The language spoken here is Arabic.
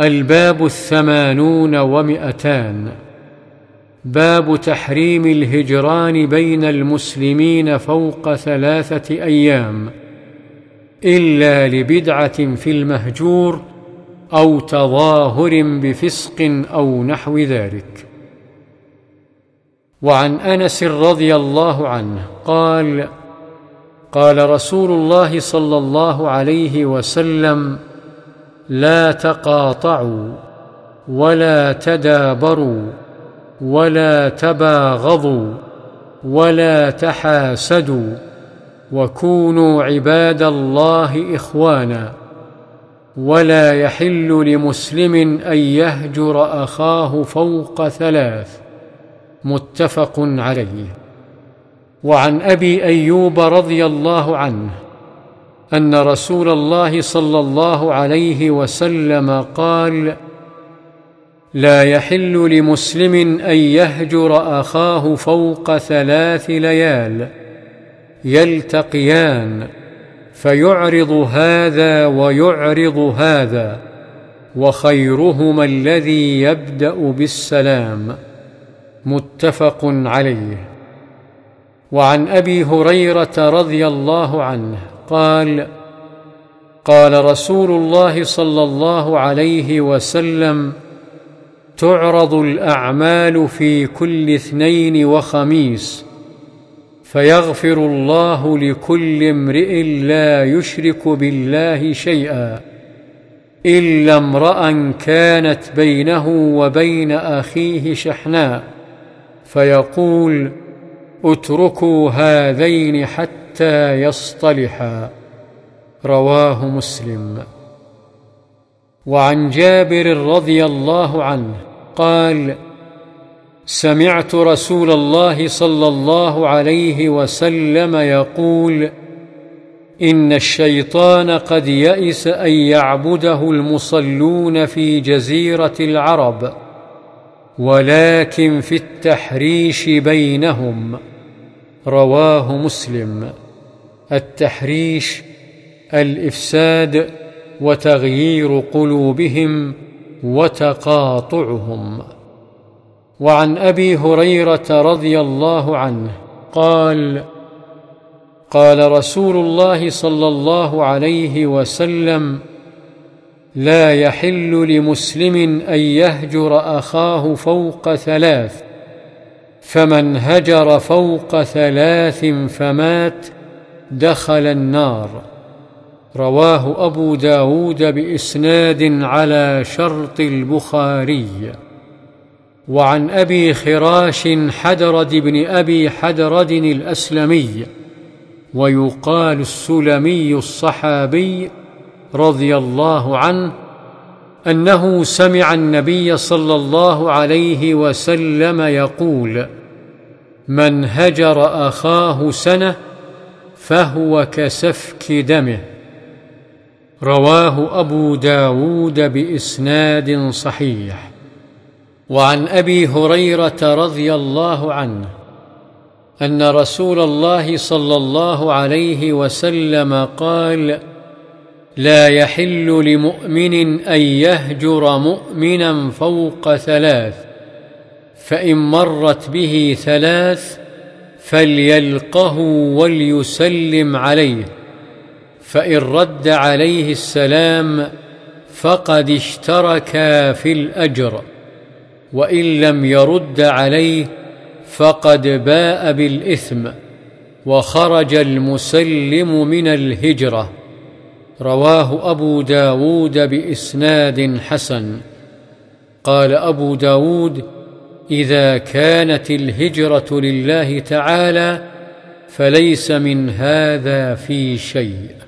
الباب الثمانون ومئتان. باب تحريم الهجران بين المسلمين فوق ثلاثة أيام. إلا لبدعة في المهجور أو تظاهر بفسق أو نحو ذلك. وعن أنس رضي الله عنه قال قال رسول الله صلى الله عليه وسلم لا تقاطعوا ولا تدابروا ولا تباغضوا ولا تحاسدوا وكونوا عباد الله إخوانا ولا يحل لمسلم أن يهجر أخاه فوق ثلاث متفق عليه. وعن أبي أيوب رضي الله عنه أن رسول الله صلى الله عليه وسلم قال لا يحل لمسلم أن يهجر أخاه فوق ثلاث ليال يلتقيان فيعرض هذا ويعرض هذا وخيرهما الذي يبدأ بالسلام متفق عليه. وعن أبي هريرة رضي الله عنه قال قال رسول الله صلى الله عليه وسلم تعرض الأعمال في كل اثنين وخميس فيغفر الله لكل امرئ لا يشرك بالله شيئا إلا امرأ كانت بينه وبين أخيه شحناء فيقول اتركوا هذين حتى يصطلحا رواه مسلم. وعن جابر رضي الله عنه قال سمعت رسول الله صلى الله عليه وسلم يقول إن الشيطان قد يئس أن يعبده المصلون في جزيرة العرب ولكن في التحريش بينهم. رواه مسلم. التحريش الإفساد وتغيير قلوبهم وتقاطعهم. وعن أبي هريرة رضي الله عنه قال قال رسول الله صلى الله عليه وسلم لا يحل لمسلم أن يهجر أخاه فوق ثلاث فمن هجر فوق ثلاث فمات دخل النار. رواه أبو داود بإسناد على شرط البخاري. وعن أبي خراش حدرد بن أبي حدرد الأسلمي. ويقال السلمي الصحابي رضي الله عنه أنه سمع النبي صلى الله عليه وسلم يقول من هجر أخاه سنة فهو كسفك دمه. رواه أبو داود بإسناد صحيح. وعن أبي هريرة رضي الله عنه أن رسول الله صلى الله عليه وسلم قال لا يحل لمؤمن أن يهجر مؤمنا فوق ثلاث فإن مرت به ثلاث فليلقه وليسلم عليه فإن رد عليه السلام فقد اشتركا في الأجر وإن لم يرد عليه فقد باء بالإثم وخرج المسلم من الهجرة. رواه أبو داود بإسناد حسن. قال أبو داود إذا كانت الهجرة لله تعالى فليس من هذا في شيء.